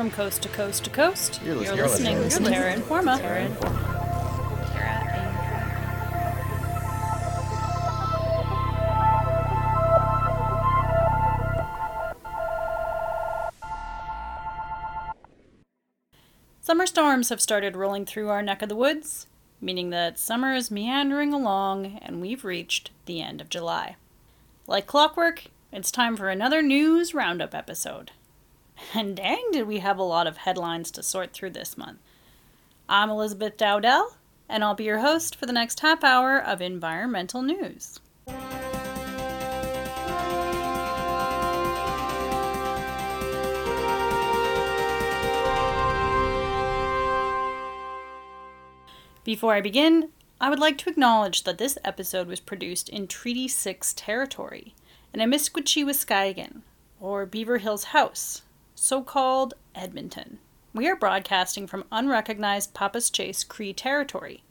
From coast to coast to coast, You're you're listening- listening you're to Terra Informa. Terra Informa. Summer storms have started rolling through our neck of the woods, meaning that summer is meandering along and we've reached the end of July. Like clockwork, it's time for another news roundup episode. And dang, did we have a lot of headlines to sort through this month. I'm Elizabeth Dowdell, and I'll be your host for the next half hour of environmental news. Before I begin, I would like to acknowledge that this episode was produced in Treaty 6 territory, in Amisquachiwaskagan, or Beaver Hills House, so called Edmonton. We are broadcasting from unrecognized Papaschase Cree territory.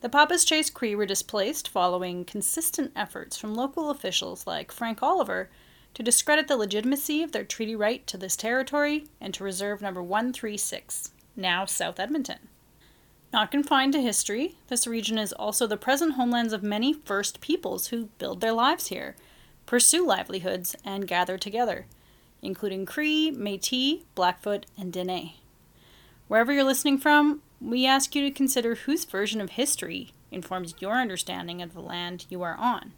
The Papaschase Cree were displaced following consistent efforts from local officials like Frank Oliver to discredit the legitimacy of their treaty right to this territory and to reserve number 136, now South Edmonton. Not confined to history, this region is also the present homelands of many First Peoples who build their lives here, pursue livelihoods, and gather together, including Cree, Metis, Blackfoot, and Dene. Wherever you're listening from, we ask you to consider whose version of history informs your understanding of the land you are on.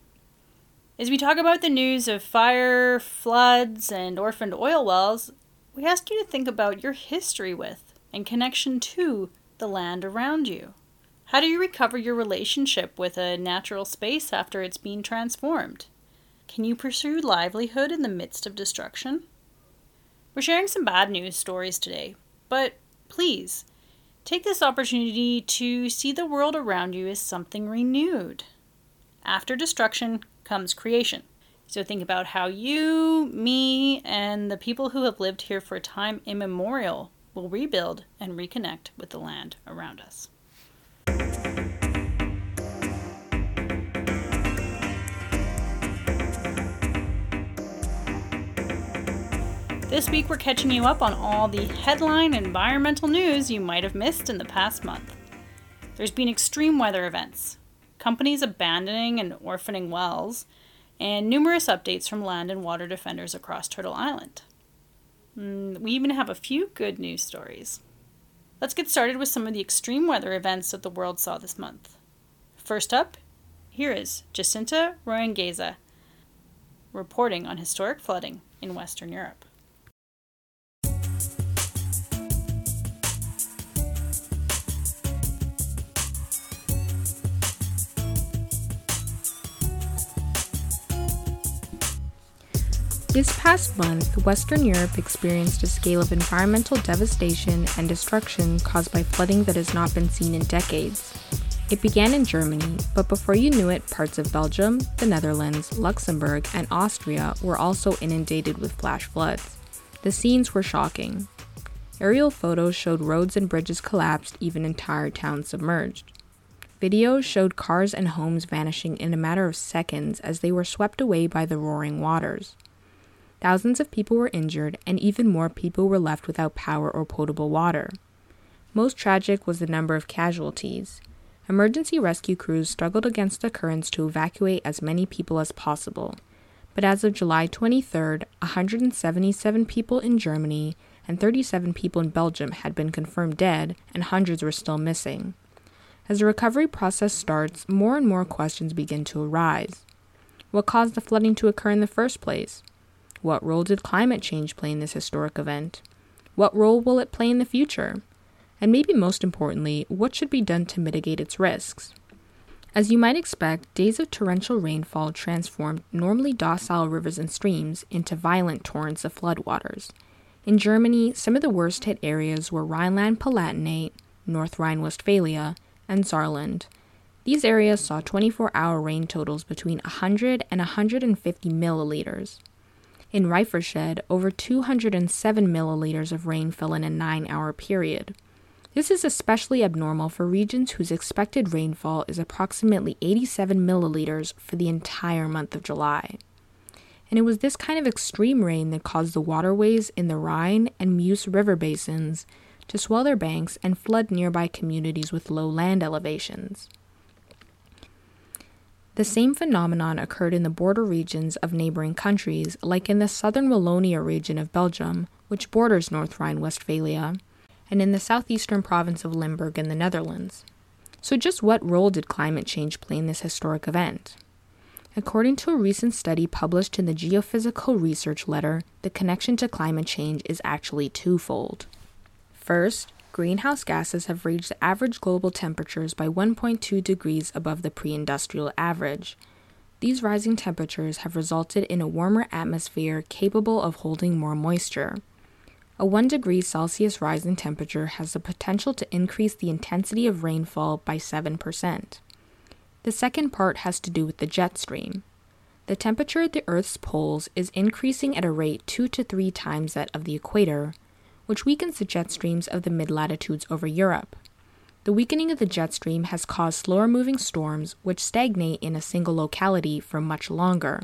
As we talk about the news of fire, floods, and orphaned oil wells, we ask you to think about your history with and connection to the land around you. How do you recover your relationship with a natural space after it's been transformed? Can you pursue livelihood in the midst of destruction? We're sharing some bad news stories today, but please take this opportunity to see the world around you as something renewed. After destruction comes creation. So think about how you, me, and the people who have lived here for a time immemorial will rebuild and reconnect with the land around us. This week, we're catching you up on all the headline environmental news you might have missed in the past month. There's been extreme weather events, companies abandoning and orphaning wells, and numerous updates from land and water defenders across Turtle Island. Mm, we even have a few good news stories. Let's get started with some of the extreme weather events that the world saw this month. First up, here is Jacinta Royangeza reporting on historic flooding in Western Europe. This past month, Western Europe experienced a scale of environmental devastation and destruction caused by flooding that has not been seen in decades. It began in Germany, but before you knew it, parts of Belgium, the Netherlands, Luxembourg, and Austria were also inundated with flash floods. The scenes were shocking. Aerial photos showed roads and bridges collapsed, even entire towns submerged. Videos showed cars and homes vanishing in a matter of seconds as they were swept away by the roaring waters. Thousands of people were injured, and even more people were left without power or potable water. Most tragic was the number of casualties. Emergency rescue crews struggled against the currents to evacuate as many people as possible. But as of July 23rd, 177 people in Germany and 37 people in Belgium had been confirmed dead, and hundreds were still missing. As the recovery process starts, more and more questions begin to arise. What caused the flooding to occur in the first place? What role did climate change play in this historic event? What role will it play in the future? And maybe most importantly, what should be done to mitigate its risks? As you might expect, days of torrential rainfall transformed normally docile rivers and streams into violent torrents of floodwaters. In Germany, some of the worst hit areas were Rhineland Palatinate, North Rhine Westphalia, and Saarland. These areas saw 24 hour rain totals between 100 and 150 milliliters. In Reifferscheid, over 207 milliliters of rain fell in a nine hour period. This is especially abnormal for regions whose expected rainfall is approximately 87 milliliters for the entire month of July. and it was this kind of extreme rain that caused the waterways in the Rhine and Meuse river basins to swell their banks and flood nearby communities with low land elevations. The same phenomenon occurred in the border regions of neighboring countries, like in the southern Wallonia region of Belgium, which borders North Rhine Westphalia, and in the southeastern province of Limburg in the Netherlands. So, just what role did climate change play in this historic event? According to a recent study published in the Geophysical Research Letter, the connection to climate change is actually twofold. First, greenhouse gases have raised average global temperatures by 1.2 degrees above the pre industrial average. These rising temperatures have resulted in a warmer atmosphere capable of holding more moisture. A 1 degree Celsius rise in temperature has the potential to increase the intensity of rainfall by 7%. The second part has to do with the jet stream. The temperature at the Earth's poles is increasing at a rate two to three times that of the equator, which weakens the jet streams of the mid latitudes over Europe. The weakening of the jet stream has caused slower moving storms, which stagnate in a single locality for much longer.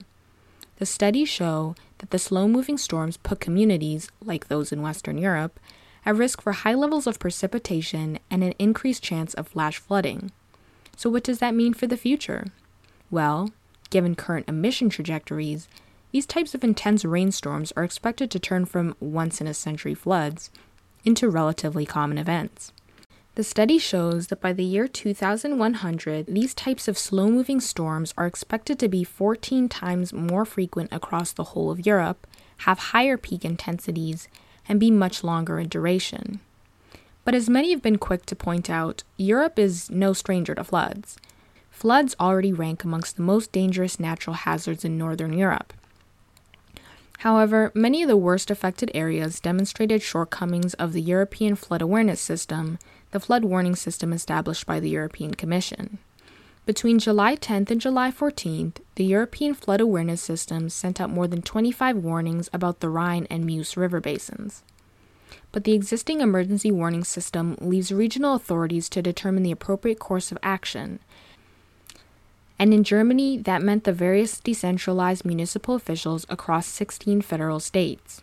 The studies show that the slow moving storms put communities, like those in Western Europe, at risk for high levels of precipitation and an increased chance of flash flooding. So, what does that mean for the future? Well, given current emission trajectories, these types of intense rainstorms are expected to turn from once in a century floods into relatively common events. The study shows that by the year 2100, these types of slow moving storms are expected to be 14 times more frequent across the whole of Europe, have higher peak intensities, and be much longer in duration. But as many have been quick to point out, Europe is no stranger to floods. Floods already rank amongst the most dangerous natural hazards in Northern Europe. However, many of the worst affected areas demonstrated shortcomings of the European Flood Awareness System, the flood warning system established by the European Commission. Between July 10th and July 14th, the European Flood Awareness System sent out more than 25 warnings about the Rhine and Meuse river basins but the existing emergency warning system leaves regional authorities to determine the appropriate course of action. And in Germany, that meant the various decentralized municipal officials across 16 federal states.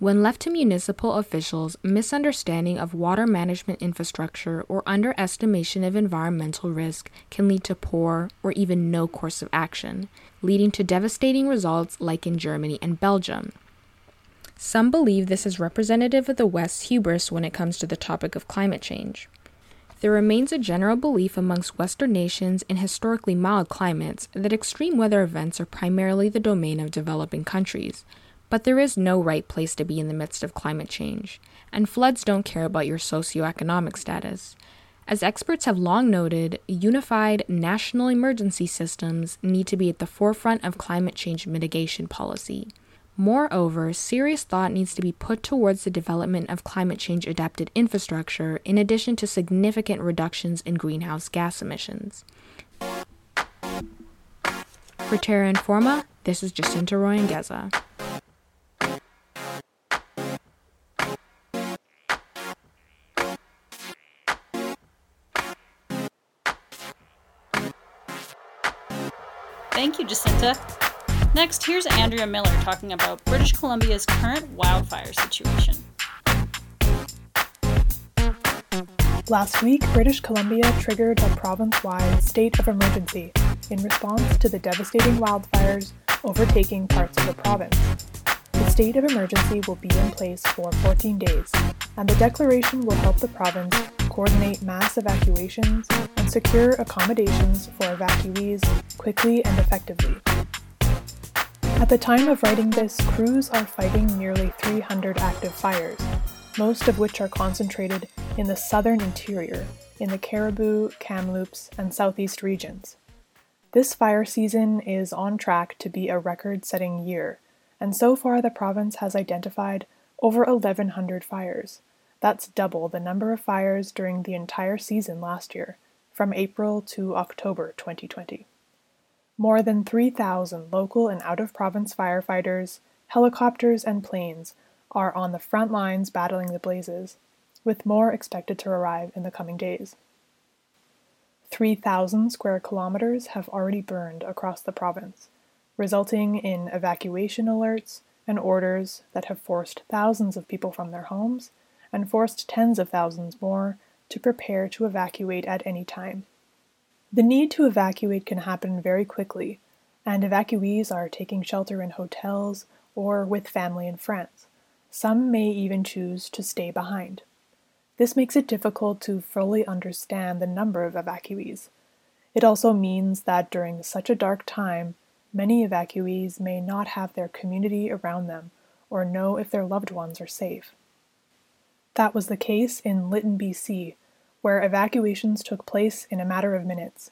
When left to municipal officials, misunderstanding of water management infrastructure or underestimation of environmental risk can lead to poor or even no course of action, leading to devastating results like in Germany and Belgium. Some believe this is representative of the West's hubris when it comes to the topic of climate change. There remains a general belief amongst Western nations in historically mild climates that extreme weather events are primarily the domain of developing countries. But there is no right place to be in the midst of climate change, and floods don't care about your socioeconomic status. As experts have long noted, unified national emergency systems need to be at the forefront of climate change mitigation policy. Moreover, serious thought needs to be put towards the development of climate change adapted infrastructure in addition to significant reductions in greenhouse gas emissions. For Terra Informa, this is Jacinta Royangeza. Thank you, Jacinta. Next, here's Andrea Miller talking about British Columbia's current wildfire situation. Last week, British Columbia triggered a province wide state of emergency in response to the devastating wildfires overtaking parts of the province. The state of emergency will be in place for 14 days, and the declaration will help the province coordinate mass evacuations and secure accommodations for evacuees quickly and effectively. At the time of writing this, crews are fighting nearly 300 active fires, most of which are concentrated in the southern interior, in the Cariboo, Kamloops, and Southeast regions. This fire season is on track to be a record setting year, and so far the province has identified over 1,100 fires. That's double the number of fires during the entire season last year, from April to October 2020. More than 3,000 local and out of province firefighters, helicopters, and planes are on the front lines battling the blazes, with more expected to arrive in the coming days. 3,000 square kilometers have already burned across the province, resulting in evacuation alerts and orders that have forced thousands of people from their homes and forced tens of thousands more to prepare to evacuate at any time. The need to evacuate can happen very quickly, and evacuees are taking shelter in hotels or with family and friends. Some may even choose to stay behind. This makes it difficult to fully understand the number of evacuees. It also means that during such a dark time, many evacuees may not have their community around them or know if their loved ones are safe. That was the case in Lytton, BC, where evacuations took place in a matter of minutes.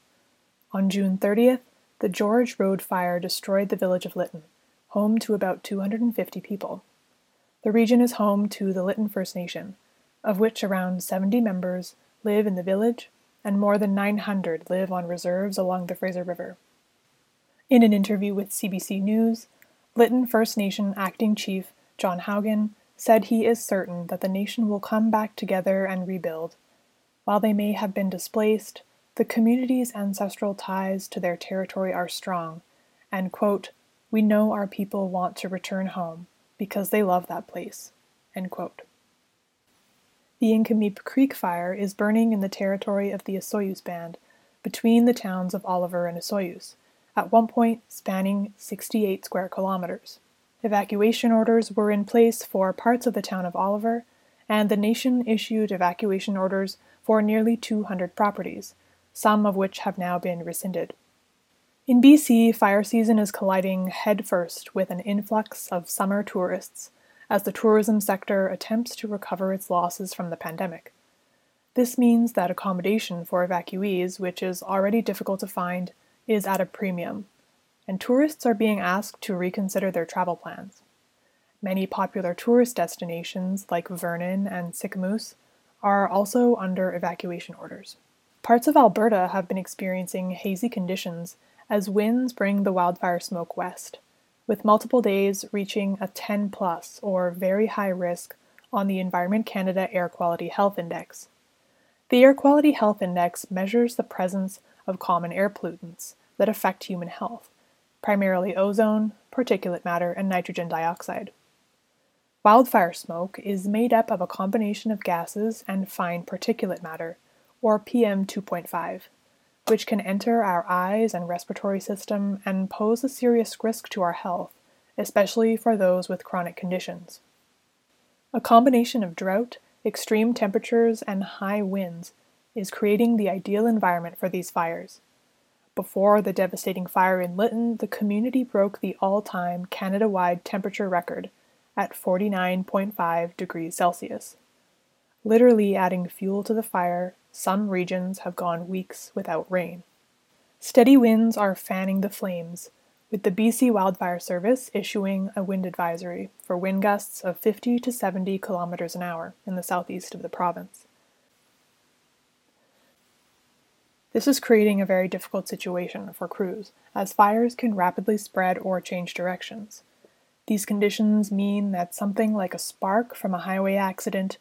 On June 30th, the George Road fire destroyed the village of Lytton, home to about 250 people. The region is home to the Lytton First Nation, of which around 70 members live in the village and more than 900 live on reserves along the Fraser River. In an interview with CBC News, Lytton First Nation Acting Chief John Haugen said he is certain that the nation will come back together and rebuild. While they may have been displaced, the community's ancestral ties to their territory are strong, and, quote, we know our people want to return home because they love that place, end quote. The Inkameep Creek fire is burning in the territory of the Osoyoos Band, between the towns of Oliver and Osoyoos, at one point spanning 68 square kilometers. Evacuation orders were in place for parts of the town of Oliver, and the nation issued evacuation orders for nearly 200 properties, some of which have now been rescinded. In BC, fire season is colliding headfirst with an influx of summer tourists as the tourism sector attempts to recover its losses from the pandemic. This means that accommodation for evacuees, which is already difficult to find, is at a premium, and tourists are being asked to reconsider their travel plans. Many popular tourist destinations, like Vernon and Sicamous, are also under evacuation orders. Parts of Alberta have been experiencing hazy conditions as winds bring the wildfire smoke west with multiple days reaching a 10 plus or very high risk on the Environment Canada Air Quality Health Index. The Air Quality Health Index measures the presence of common air pollutants that affect human health, primarily ozone, particulate matter, and nitrogen dioxide. Wildfire smoke is made up of a combination of gases and fine particulate matter, or PM 2.5 which can enter our eyes and respiratory system and pose a serious risk to our health, especially for those with chronic conditions. A combination of drought, extreme temperatures, and high winds is creating the ideal environment for these fires. Before the devastating fire in Lytton, the community broke the all time Canada wide temperature record at 49.5 degrees Celsius. Literally adding fuel to the fire some regions have gone weeks without rain. Steady winds are fanning the flames, with the BC Wildfire Service issuing a wind advisory for wind gusts of 50 to 70 kilometers an hour in the southeast of the province. This is creating a very difficult situation for crews, as fires can rapidly spread or change directions. These conditions mean that something like a spark from a highway accident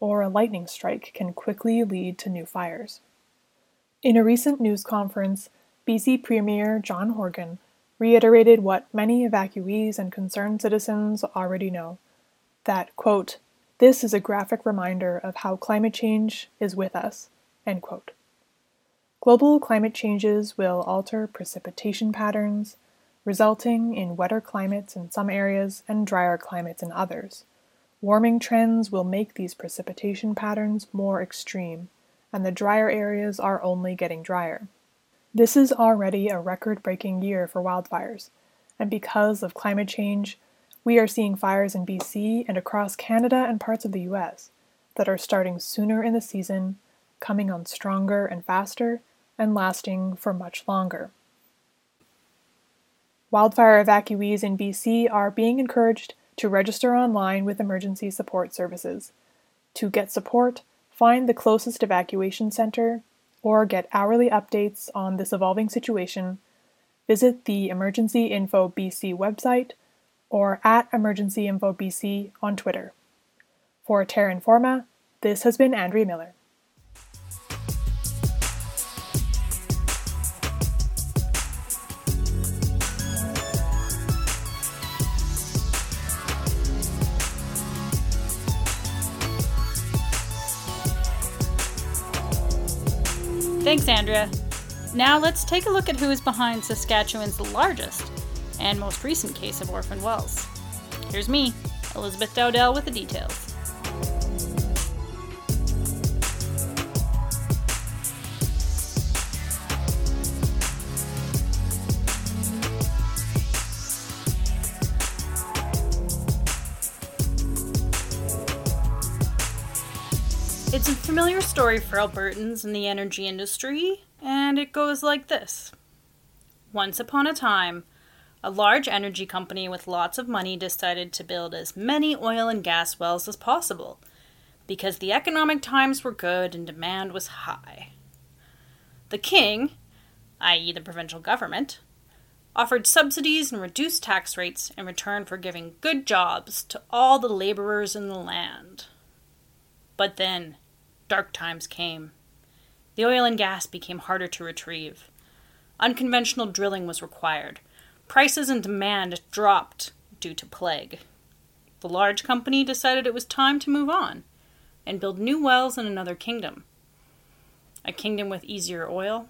or a lightning strike can quickly lead to new fires. In a recent news conference, BC Premier John Horgan reiterated what many evacuees and concerned citizens already know that, quote, this is a graphic reminder of how climate change is with us, end quote. Global climate changes will alter precipitation patterns, resulting in wetter climates in some areas and drier climates in others Warming trends will make these precipitation patterns more extreme, and the drier areas are only getting drier. This is already a record breaking year for wildfires, and because of climate change, we are seeing fires in BC and across Canada and parts of the US that are starting sooner in the season, coming on stronger and faster, and lasting for much longer. Wildfire evacuees in BC are being encouraged to register online with emergency support services. To get support, find the closest evacuation center, or get hourly updates on this evolving situation, visit the Emergency Info BC website or at Emergency Info BC on Twitter. For Terra Informa, this has been Andrea Miller. Thanks, Andrea. Now let's take a look at who is behind Saskatchewan's largest and most recent case of orphan wells. Here's me, Elizabeth Dowdell, with the details. It's a familiar story for Albertans in the energy industry, and it goes like this Once upon a time, a large energy company with lots of money decided to build as many oil and gas wells as possible because the economic times were good and demand was high. The king, i.e., the provincial government, offered subsidies and reduced tax rates in return for giving good jobs to all the laborers in the land. But then, dark times came. The oil and gas became harder to retrieve. Unconventional drilling was required. Prices and demand dropped due to plague. The large company decided it was time to move on and build new wells in another kingdom. A kingdom with easier oil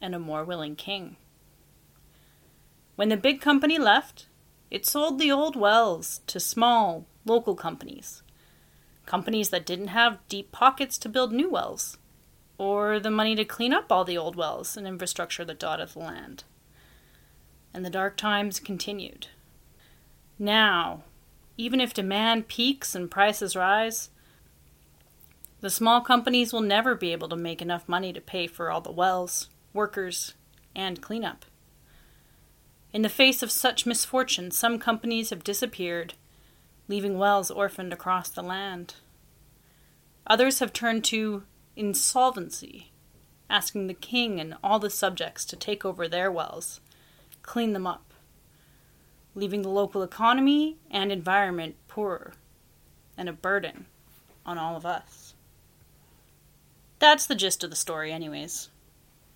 and a more willing king. When the big company left, it sold the old wells to small, local companies companies that didn't have deep pockets to build new wells, or the money to clean up all the old wells and infrastructure that dotted the land. And the dark times continued. Now, even if demand peaks and prices rise, the small companies will never be able to make enough money to pay for all the wells, workers, and cleanup. In the face of such misfortune, some companies have disappeared leaving wells orphaned across the land. Others have turned to insolvency, asking the king and all the subjects to take over their wells, clean them up, leaving the local economy and environment poorer and a burden on all of us. That's the gist of the story, anyways.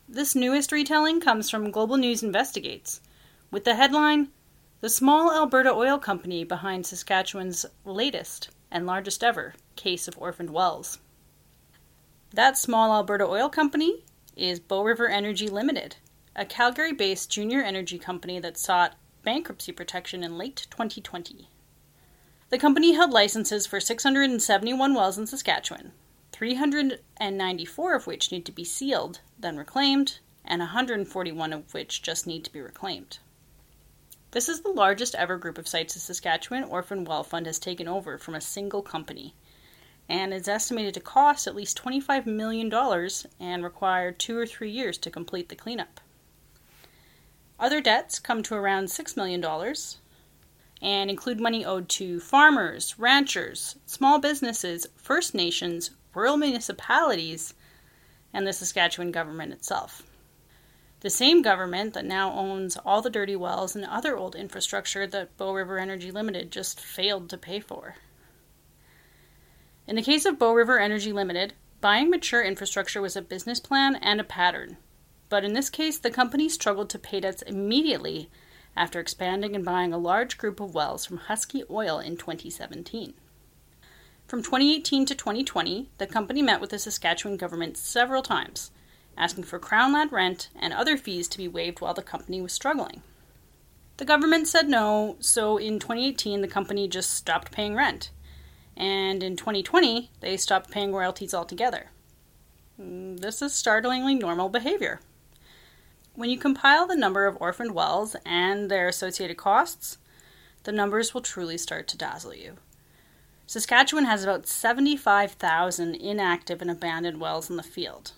This newest retelling comes from Global News Investigates, with the headline the small Alberta Oil Company behind Saskatchewan's latest and largest ever case of orphaned wells. That small Alberta Oil Company is Bow River Energy Limited, a Calgary based junior energy company that sought bankruptcy protection in late 2020. The company held licenses for 671 wells in Saskatchewan, 394 of which need to be sealed, then reclaimed, and 141 of which just need to be reclaimed. This is the largest ever group of sites the Saskatchewan Orphan Well Fund has taken over from a single company, and is estimated to cost at least $25 million and require two or three years to complete the cleanup. Other debts come to around $6 million and include money owed to farmers, ranchers, small businesses, First Nations, rural municipalities, and the Saskatchewan government itself. The same government that now owns all the dirty wells and other old infrastructure that Bow River Energy Limited just failed to pay for. In the case of Bow River Energy Limited, buying mature infrastructure was a business plan and a pattern. But in this case, the company struggled to pay debts immediately after expanding and buying a large group of wells from Husky Oil in 2017. From 2018 to 2020, the company met with the Saskatchewan government several times asking for Crown land rent and other fees to be waived while the company was struggling. The government said no, so in 2018 the company just stopped paying rent. And in 2020, they stopped paying royalties altogether. Mm, this is startlingly normal behavior. When you compile the number of orphaned wells and their associated costs, the numbers will truly start to dazzle you. Saskatchewan has about 75,000 inactive and abandoned wells in the field.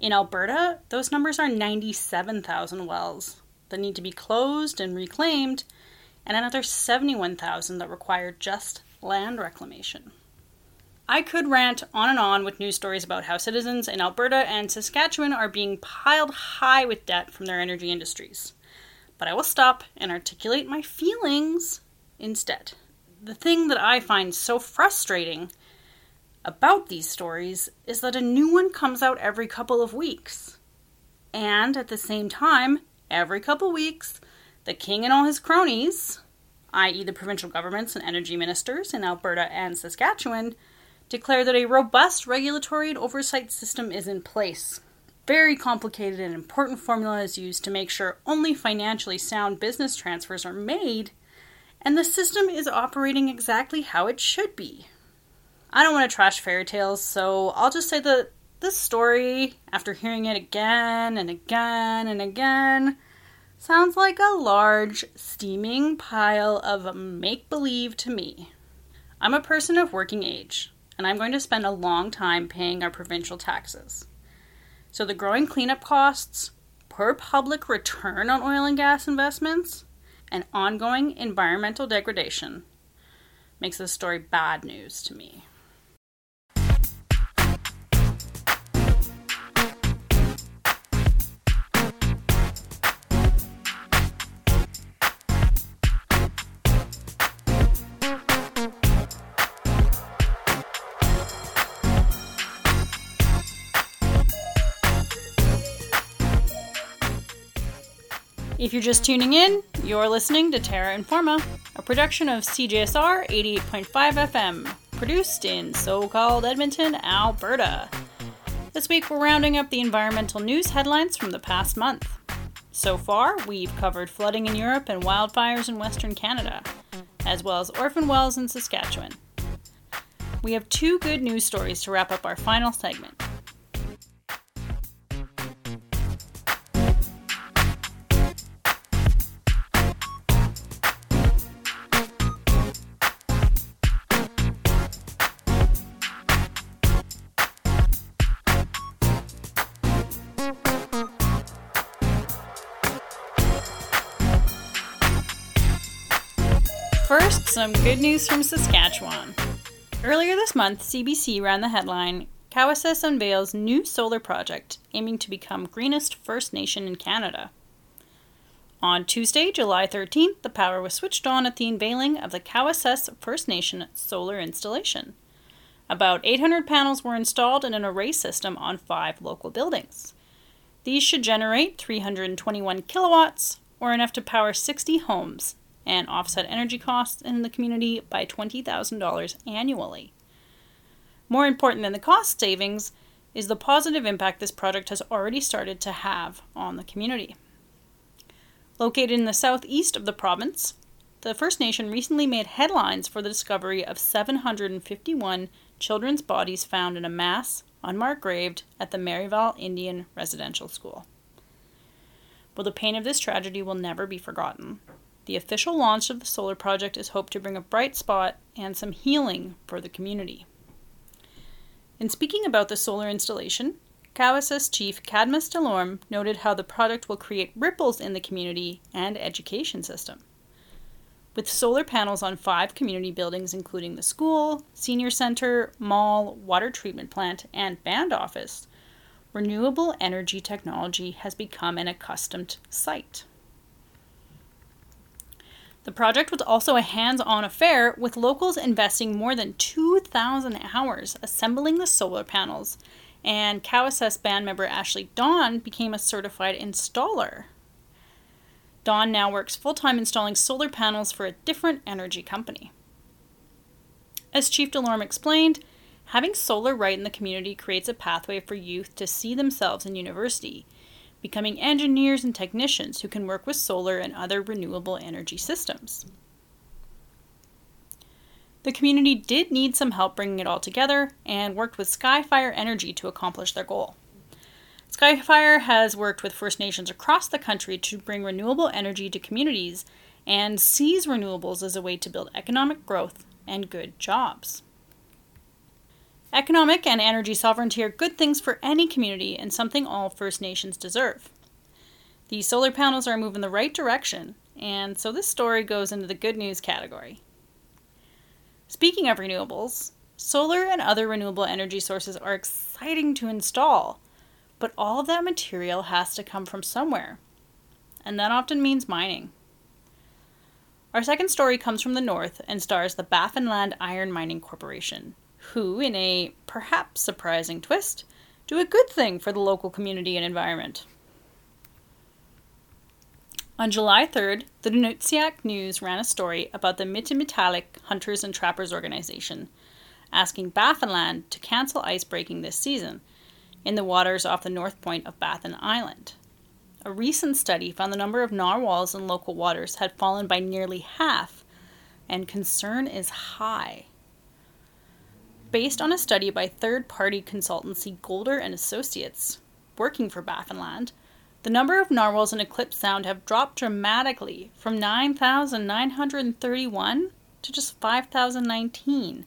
In Alberta, those numbers are 97,000 wells that need to be closed and reclaimed, and another 71,000 that require just land reclamation. I could rant on and on with news stories about how citizens in Alberta and Saskatchewan are being piled high with debt from their energy industries. But I will stop and articulate my feelings instead. The thing that I find so frustrating about these stories is that a new one comes out every couple of weeks. And at the same time, every couple weeks, the king and all his cronies, i.e., the provincial governments and energy ministers in Alberta and Saskatchewan, declare that a robust regulatory and oversight system is in place. very complicated and important formula is used to make sure only financially sound business transfers are made, and the system is operating exactly how it should be. I don't want to trash fairy tales, so I'll just say that this story, after hearing it again and again and again, sounds like a large, steaming pile of make believe to me. I'm a person of working age, and I'm going to spend a long time paying our provincial taxes. So the growing cleanup costs, poor public return on oil and gas investments, and ongoing environmental degradation makes this story bad news to me. If you're just tuning in, you're listening to Terra Informa, a production of CJSR 88.5 FM, produced in so called Edmonton, Alberta. This week we're rounding up the environmental news headlines from the past month. So far, we've covered flooding in Europe and wildfires in Western Canada, as well as orphan wells in Saskatchewan. We have two good news stories to wrap up our final segment. Some good news from Saskatchewan. Earlier this month, CBC ran the headline Cowessess unveils new solar project aiming to become greenest First Nation in Canada. On Tuesday, July 13th, the power was switched on at the unveiling of the Cowessess First Nation solar installation. About 800 panels were installed in an array system on five local buildings. These should generate 321 kilowatts, or enough to power 60 homes and offset energy costs in the community by $20,000 annually. More important than the cost savings is the positive impact this project has already started to have on the community. Located in the southeast of the province, the First Nation recently made headlines for the discovery of 751 children's bodies found in a mass, unmarked grave at the Marieval Indian Residential School. Well, the pain of this tragedy will never be forgotten. The official launch of the solar project is hoped to bring a bright spot and some healing for the community. In speaking about the solar installation, Cowessess chief Cadmus Delorme noted how the project will create ripples in the community and education system. With solar panels on five community buildings, including the school, senior center, mall, water treatment plant, and band office, renewable energy technology has become an accustomed sight. The project was also a hands on affair, with locals investing more than 2,000 hours assembling the solar panels, and Cowessess band member Ashley Dawn became a certified installer. Dawn now works full time installing solar panels for a different energy company. As Chief Delorme explained, having solar right in the community creates a pathway for youth to see themselves in university becoming engineers and technicians who can work with solar and other renewable energy systems. The community did need some help bringing it all together and worked with Skyfire Energy to accomplish their goal. Skyfire has worked with First Nations across the country to bring renewable energy to communities and sees renewables as a way to build economic growth and good jobs. Economic and energy sovereignty are good things for any community and something all First Nations deserve. These solar panels are moving the right direction, and so this story goes into the good news category. Speaking of renewables, solar and other renewable energy sources are exciting to install, but all of that material has to come from somewhere, and that often means mining. Our second story comes from the north and stars the Baffinland Iron Mining Corporation, who, in a perhaps surprising twist, do a good thing for the local community and environment. On July 3rd, the Nunatsiaq News ran a story about the Mittimatalik Hunters and Trappers Organization, asking Baffinland to cancel ice breaking this season, in the waters off the north point of Baffin Island. A recent study found the number of narwhals in local waters had fallen by nearly half, and concern is high. Based on a study by third-party consultancy Golder and Associates, working for Baffinland, the number of narwhals in Eclipse Sound have dropped dramatically from 9,931 to just 5,019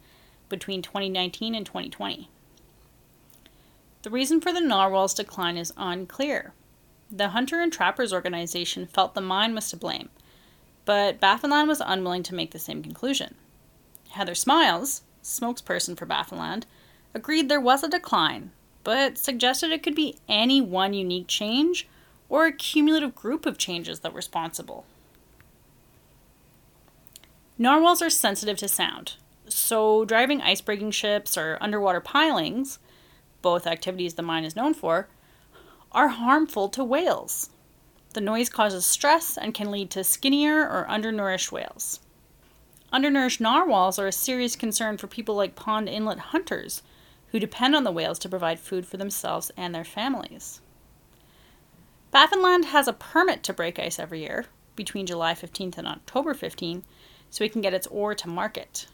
between 2019 and 2020. The reason for the narwhal's decline is unclear. The Hunter and Trappers organization felt the mine was to blame, but Baffinland was unwilling to make the same conclusion. Heather Smiles, spokesperson for Baffinland, agreed there was a decline, but suggested it could be any one unique change or a cumulative group of changes that were responsible. Narwhals are sensitive to sound, so driving icebreaking ships or underwater pilings, both activities the mine is known for, are harmful to whales. The noise causes stress and can lead to skinnier or undernourished whales. Undernourished narwhals are a serious concern for people like pond inlet hunters who depend on the whales to provide food for themselves and their families. Baffinland has a permit to break ice every year, between July 15th and October 15th, so it can get its ore to market.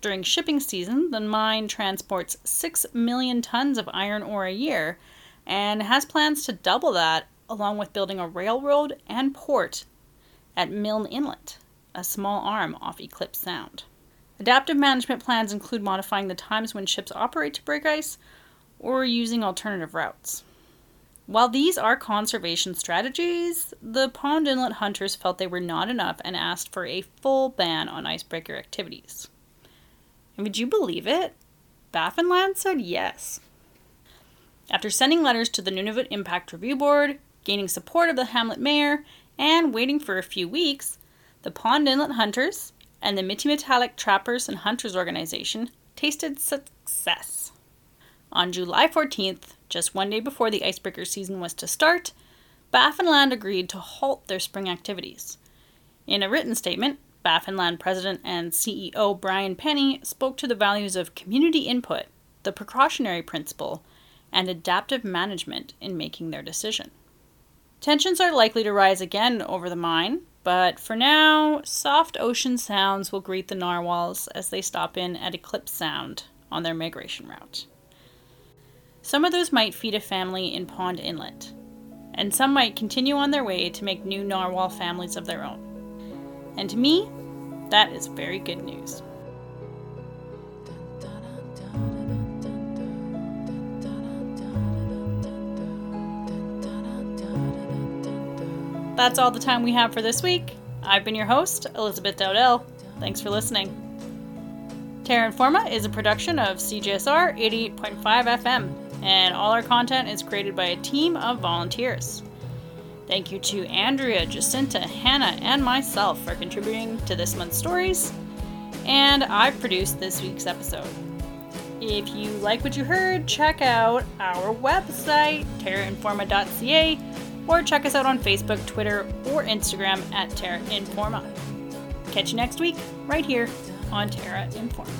During shipping season, the mine transports 6 million tons of iron ore a year and has plans to double that, along with building a railroad and port at Milne Inlet, a small arm off Eclipse Sound. Adaptive management plans include modifying the times when ships operate to break ice or using alternative routes. While these are conservation strategies, the Pond Inlet hunters felt they were not enough and asked for a full ban on icebreaker activities. And would you believe it? Baffinland said yes. After sending letters to the Nunavut Impact Review Board, gaining support of the Hamlet mayor, and waiting for a few weeks, the Pond Inlet Hunters and the Mittimatalik Trappers and Hunters Organization tasted success. On July 14th, just one day before the icebreaker season was to start, Baffinland agreed to halt their spring activities. In a written statement, Baffinland President and CEO Brian Penney spoke to the values of community input, the precautionary principle, and adaptive management in making their decision. Tensions are likely to rise again over the mine, but for now, soft ocean sounds will greet the narwhals as they stop in at Eclipse Sound on their migration route. Some of those might feed a family in Pond Inlet, and some might continue on their way to make new narwhal families of their own. And to me, that is very good news. That's all the time we have for this week. I've been your host, Elizabeth Dowdell. Thanks for listening. Terra Informa is a production of CJSR 88.5 FM and all our content is created by a team of volunteers. Thank you to Andrea, Jacinta, Hannah, and myself for contributing to this month's stories, and I've produced this week's episode. If you like what you heard, check out our website, terrainforma.ca, or check us out on Facebook, Twitter, or Instagram at Terra Informa. Catch you next week, right here on Terra Informa.